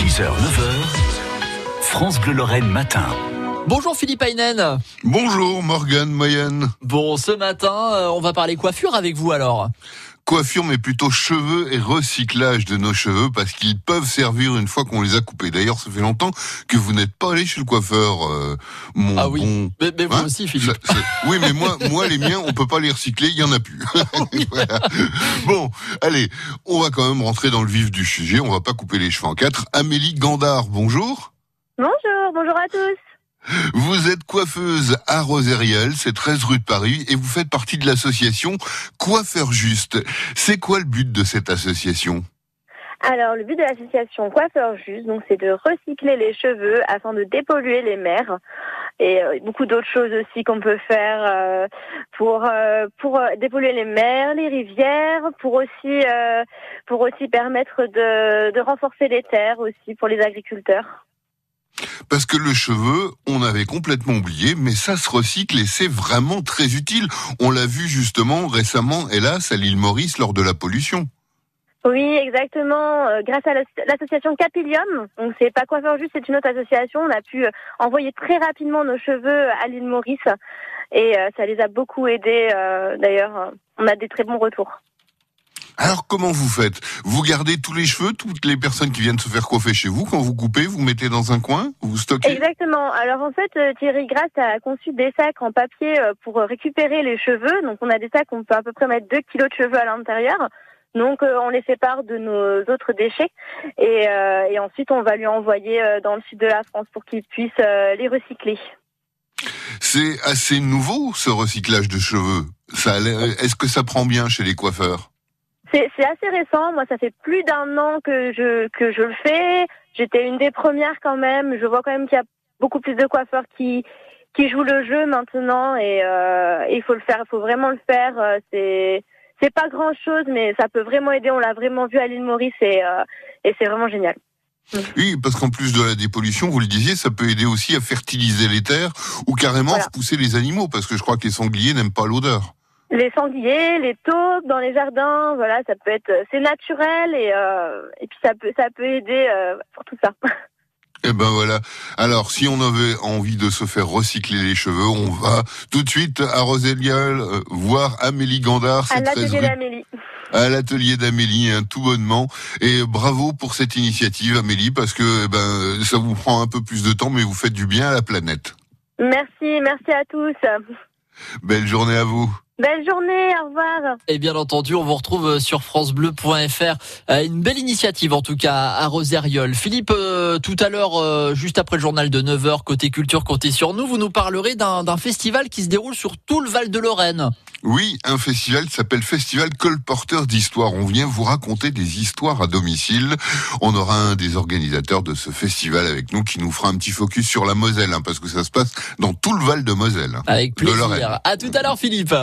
6h, 9h, France Bleu Lorraine matin. Bonjour Philippe Aynen. Bonjour Morgane Moyenne. Bon, ce matin, euh, on va parler coiffure avec vous alors. Coiffure, mais plutôt cheveux et recyclage de nos cheveux parce qu'ils peuvent servir une fois qu'on les a coupés. D'ailleurs, ça fait longtemps que vous n'êtes pas allé chez le coiffeur, euh, mon Ah oui, bon. mais, mais vous Hein aussi Philippe. Ça- oui, mais moi, moi, les miens, on peut pas les recycler, il y en a plus. Voilà. Bon, allez, on va quand même rentrer dans le vif du sujet. On va pas couper les cheveux en quatre. Amélie Gandard, bonjour. Bonjour, bonjour à tous. Vous êtes coiffeuse à Rosériel, c'est 13 rue de Paris, et vous faites partie de l'association Coiffeur Juste. C'est quoi le but de cette association? Alors, le but de l'association Coiffeur Juste, donc, c'est de recycler les cheveux afin de dépolluer les mers et euh, beaucoup d'autres choses aussi qu'on peut faire euh, pour euh, pour dépolluer les mers, les rivières, pour aussi pour aussi permettre de, de renforcer les terres aussi pour les agriculteurs. Parce que le cheveu, on avait complètement oublié, mais ça se recycle et c'est vraiment très utile. On l'a vu justement récemment, hélas, à l'île Maurice lors de la pollution. Oui, exactement. Euh, grâce à l'ass- l'association Capilium, donc c'est pas coiffeur juste, c'est une autre association. On a pu euh, envoyer très rapidement nos cheveux à l'île Maurice et euh, ça les a beaucoup aidés. D'ailleurs, on a des très bons retours. Alors comment vous faites? Vous gardez tous les cheveux, toutes les personnes qui viennent se faire coiffer chez vous, quand vous coupez, vous mettez dans un coin, vous stockez? Exactement. Alors en fait, euh, Thierry Grasse a conçu des sacs en papier euh, pour euh, récupérer les cheveux. Donc on a des sacs où on peut à peu près mettre 2 kilos de cheveux à l'intérieur. Donc euh, on les sépare de nos autres déchets et, euh, et ensuite on va lui envoyer euh, dans le sud de la France pour qu'il puisse les recycler. C'est assez nouveau ce recyclage de cheveux. Est-ce que ça prend bien chez les coiffeurs? C'est assez récent. Moi, ça fait plus d'un an que je que je le fais. J'étais une des premières quand même. Je vois quand même qu'il y a beaucoup plus de coiffeurs qui qui jouent le jeu maintenant et euh, il faut le faire. Il faut vraiment le faire. Euh, C'est c'est pas grand chose, mais ça peut vraiment aider. On l'a vraiment vu à l'île Maurice et euh, et c'est vraiment génial. Oui, parce qu'en plus de la dépollution, vous le disiez, ça peut aider aussi à fertiliser les terres ou carrément Voilà. repousser les animaux, parce que je crois que les sangliers n'aiment pas l'odeur. Les sangliers, les taupes dans les jardins, voilà, ça peut être c'est naturel et euh, et puis ça peut ça peut aider euh, pour tout ça. Eh ben voilà. Alors, si on avait envie de se faire recycler les cheveux, on va tout de suite à Rosélial euh, voir Amélie Gandard, À c'est 13 l'atelier d'Amélie. à l'atelier d'Amélie, hein, tout bonnement. Et bravo pour cette initiative, Amélie, parce que eh ben ça vous prend un peu plus de temps, mais vous faites du bien à la planète. Merci, merci à tous. Belle journée à vous. Belle journée, au revoir. Et bien entendu, on vous retrouve sur francebleu.fr. Euh, Une belle initiative en tout cas à Rosériol. Philippe, euh, tout à l'heure, euh, juste après le journal de 9h, côté culture, comptez sur nous, vous nous parlerez d'un festival qui se déroule sur tout le Val de Lorraine. Oui, un festival qui s'appelle Festival Colporteur d'Histoire. On vient vous raconter des histoires à domicile. On aura un des organisateurs de ce festival avec nous qui nous fera un petit focus sur la Moselle, hein, parce que ça se passe dans tout le Val de Moselle. hein. Avec De Lorraine. plaisir. À tout à l'heure Philippe.